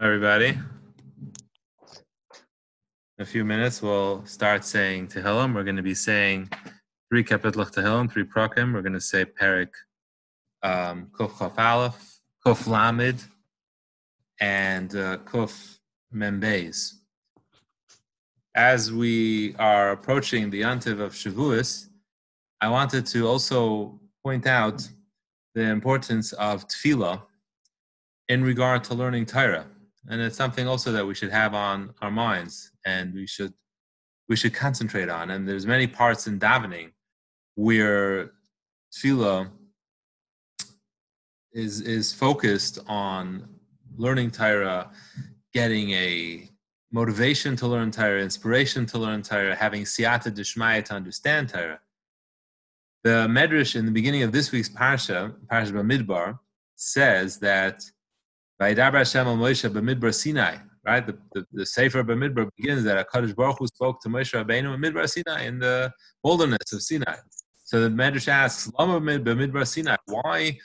Everybody. In a few minutes, we'll start saying Tehillim. We're going to be saying three Kapitlach Tehillim, three Prakim. We're going to say Perik um, Kuf Chaf Aleph, Kuf Lamid, and uh, Kuf Membeis. As we are approaching the Yantiv of Shavuos, I wanted to also point out the importance of Tefillah in regard to learning Torah, and it's something also that we should have on our minds, and we should we should concentrate on. And there's many parts in davening where tefillah is is focused on learning Torah, getting a motivation to learn Torah, inspiration to learn Torah, having siyata dishmaya to understand Torah. The Medrash in the beginning of this week's parsha, Parsha Bamidbar, says that Vayidaber Hashem al Moshe b'midbar Sinai. Right, the, the, the Sefer Bamidbar begins that Hakadosh Baruch Hu spoke to Moshe Rabbeinu in Midbar Sinai in the wilderness of Sinai. So the Medrash asks, Lama b'midbar Sinai. Why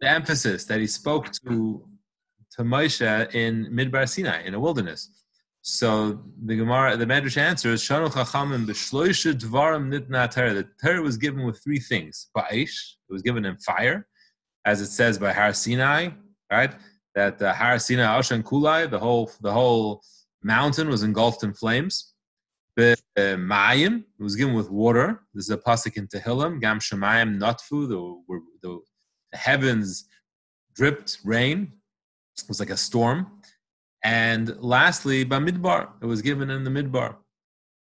the emphasis that he spoke to to Moshe in Midbar Sinai in a wilderness? So the Gemara, the Medrash answers, Shanu Chachamim b'shloisha dvarim nitna Torah. The Torah was given with three things. ba'ish, it was given in fire, as it says by Har Sinai, right? That uh, Har Sinai Ashan Kulai, the whole the whole mountain was engulfed in flames. The uh, Mayim was given with water. This is a pasuk in Tehillim. Gam Shemayim Notfu, the, the, the heavens dripped rain. It was like a storm. And lastly, Bamidbar, it was given in the Midbar.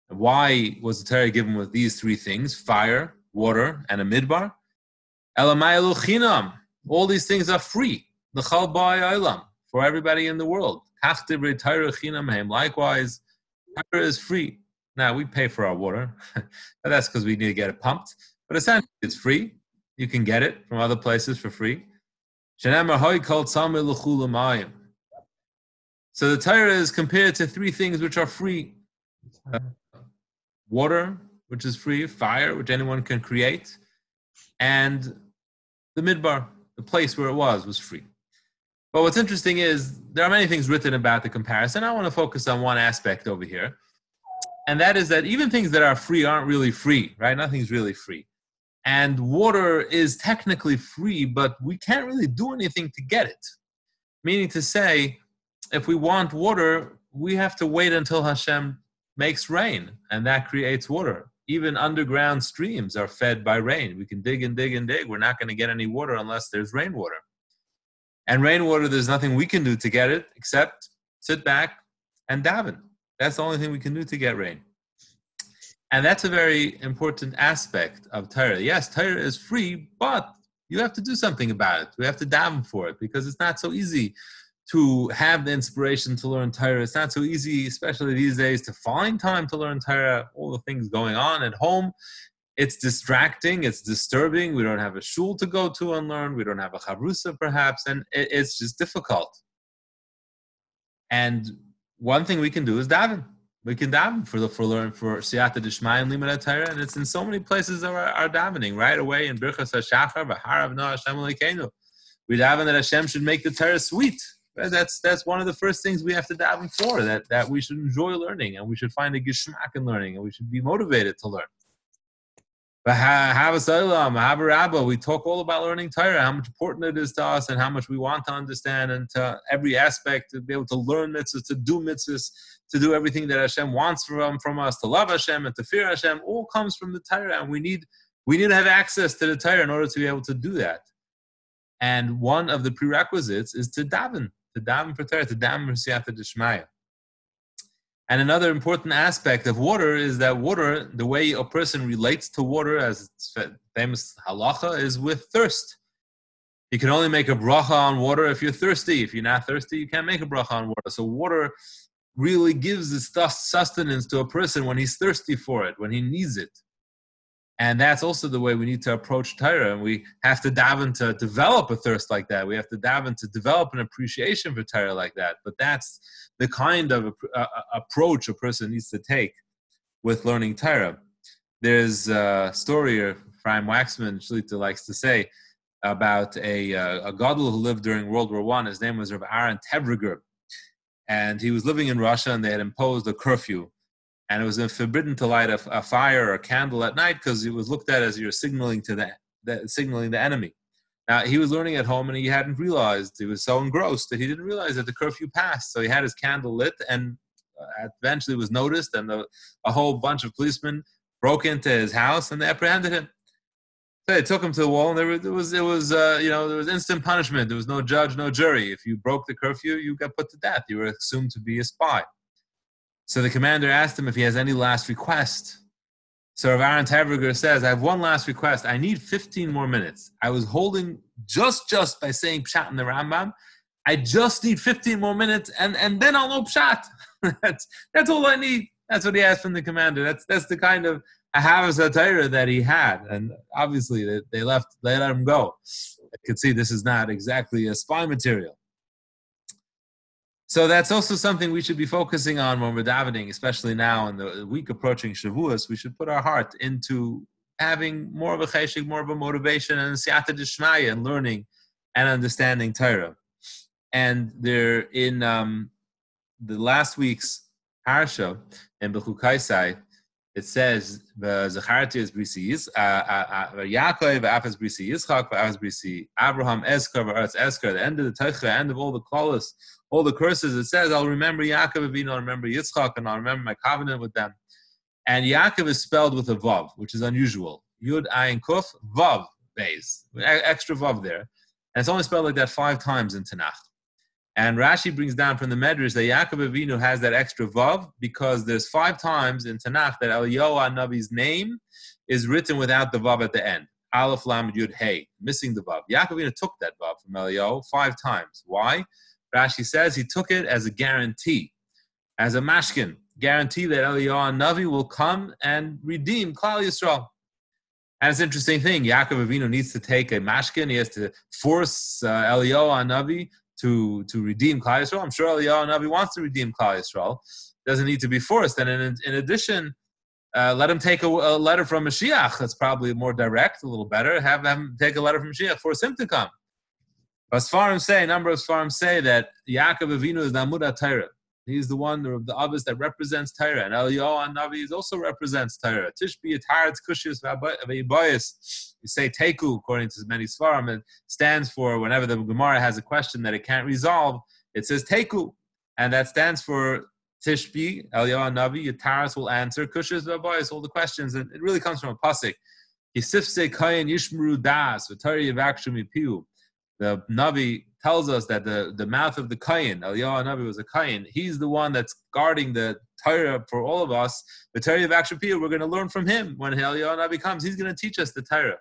Why was the Torah given with these three things? Fire, water, and a Midbar? All these things are free the for everybody in the world. Likewise, Torah is free. Now we pay for our water, but that's because we need to get it pumped. But essentially, it's free. You can get it from other places for free. So the Torah is compared to three things which are free: uh, water, which is free; fire, which anyone can create; and the midbar, the place where it was, was free. But what's interesting is there are many things written about the comparison. I want to focus on one aspect over here, and that is that even things that are free aren't really free, right? Nothing's really free. And water is technically free, but we can't really do anything to get it. Meaning to say, if we want water, we have to wait until Hashem makes rain, and that creates water. Even underground streams are fed by rain. We can dig and dig and dig. We're not going to get any water unless there's rainwater. And rainwater, there's nothing we can do to get it except sit back and daven. That's the only thing we can do to get rain. And that's a very important aspect of Torah. Yes, Torah is free, but you have to do something about it. We have to daven for it because it's not so easy to have the inspiration to learn Torah. It's not so easy, especially these days, to find time to learn Torah. All the things going on at home, it's distracting, it's disturbing. We don't have a shul to go to and learn. We don't have a chavrusa perhaps, and it's just difficult. And one thing we can do is daven. We can daven for the for learn for siyata dishmai and limud Torah, and it's in so many places that are, are davening right away in birchas hashachar v'harav no Hashem. We daven that Hashem should make the Torah sweet. That's that's one of the first things we have to daven for. That that we should enjoy learning and we should find a gishmak in learning and we should be motivated to learn. We talk all about learning Torah, how much important it is to us, and how much we want to understand, and to every aspect to be able to learn mitzvahs, to do mitzvahs, to do everything that Hashem wants from, from us, to love Hashem and to fear Hashem, all comes from the Torah, and we need we need to have access to the Torah in order to be able to do that. And one of the prerequisites is to daven, to daven for Torah, to daven for Siyata. And another important aspect of water is that water, the way a person relates to water, as it's famous halacha, is with thirst. You can only make a bracha on water if you're thirsty. If you're not thirsty, you can't make a bracha on water. So water really gives its sustenance to a person when he's thirsty for it, when he needs it. And that's also the way we need to approach Torah. And we have to daven to develop a thirst like that. We have to daven to develop an appreciation for Torah like that. But that's the kind of uh, approach a person needs to take with learning Torah. There's a story, a Chaim Waxman Shlita likes to say about a, uh, a gadol who lived during World War One. His name was Rav Aaron Tevriger, and he was living in Russia, and they had imposed a curfew, and it was forbidden to light a, a fire or a candle at night because it was looked at as you're signaling to the, the signaling the enemy. Now he was learning at home, and he hadn't realized he was so engrossed that he didn't realize that the curfew passed. So he had his candle lit, and uh, eventually was noticed, and the, a whole bunch of policemen broke into his house and they apprehended him. So they took him to the wall, and there was, it was, it was uh, you know, there was instant punishment. There was no judge, no jury. If you broke the curfew, you got put to death. You were assumed to be a spy. So the commander asked him if he has any last request. So Rav Aaron Tevriger says, I have one last request. I need 15 more minutes. I was holding just just by saying pshat in the Rambam. I just need 15 more minutes, and, and then I'll know pshat. that's, that's all I need. That's what he asked from the commander. That's, that's the kind of Ahavas Torah that he had. And obviously, they, they left, they let him go. I could see this is not exactly a spy material. So that's also something we should be focusing on when we're davening, especially now in the week approaching Shavuos. We should put our heart into having more of a cheshik, more of a motivation, and siyata dishmaya, and learning and understanding Torah. And they're in um, the last week's parsha in Bechukaisai, it says Zacharti is brisi uh, uh, uh, Yaakov afas brisi Yitzchak afas brisi Abraham Esker v'Eretz Esker. The end of the Teicha, the end of all the klalos, all the curses. It says, "I'll remember Yaakov Avinu, I'll remember Yitzchak, and I'll remember my covenant with them." And Yaakov is spelled with a vav, which is unusual. Yud Ayin Kuf Vav Beis, extra vav there, and it's only spelled like that five times in Tanakh. And Rashi brings down from the Medrash that Yaakov Avinu has that extra vav because there's five times in Tanakh that Eliyahu Navi's name is written without the vav at the end. Aleph Lam Yud Hey, missing the vav. Yaakov Avinu took that vav from Eliyahu five times. Why? Rashi says he took it as a guarantee, as a mashkin, guarantee that Eliyahu Navi will come and redeem Klal Yisrael. And it's an interesting thing. Yaakov Avinu needs to take a mashkin. He has to force uh, Eliyahu Navi to to redeem Klal Yisrael. I'm sure Eliyahu Navi wants to redeem Klal Yisrael. Doesn't need to be forced. And in, in addition, uh, let him take a, a, letter from Mashiach. That's probably more direct, a little better. Have him take a letter from Mashiach, force him to come. But Sfarim say, a number of Sfarim say that Yaakov Avinu is Namud Torah. He's the one of the others that represents Torah, and Eliyahu Navi also represents Torah. Tishbi Ataretz Kushis V'Abayis. You say Teku according to many Sfarim. It stands for whenever the Gemara has a question that it can't resolve, it says Teku, and that stands for Tishbi Eliyahu Navi. Yataris will answer Kushis V'Abayis all the questions, and it really comes from a pasuk. Yisifse Kayin Yishmuru Das V'Tari Yavakshumi Piu. The Navi tells us that the, the mouth of the Kohen, Eliyahu Navi was a Kohen, he's the one that's guarding the Torah for all of us. The Torah of Akshapir, we're going to learn from him when Eliyahu Navi comes. He's going to teach us the Torah.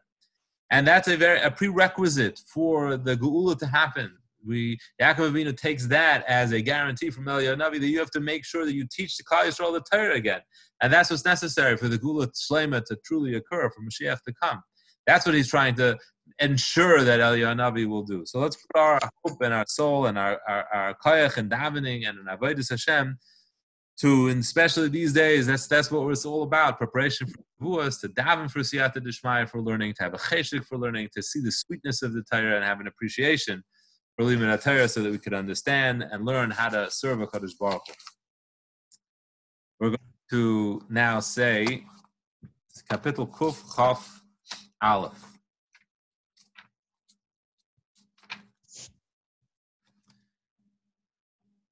And that's a very a prerequisite for the Geula to happen. We Yaakov Avinu takes that as a guarantee from Eliyahu Navi that you have to make sure that you teach the Klal Yisrael the Torah again, and that's what's necessary for the Geula Shlema to truly occur, for Mashiach to come. That's what he's trying to ensure that Eliyahu Navi will do. So let's put our hope and our soul and our, our, our and davening and an avodah Hashem to, and especially these days, that's that's what it's all about: preparation for Shavuos, to daven for siyata dishmaya for learning, to have a cheshik for learning, to see the sweetness of the Torah and have an appreciation for learning the Torah, so that we could understand and learn how to serve a Kadosh Baruch We're going to now say Kapitel Kuf Chaf Aleph.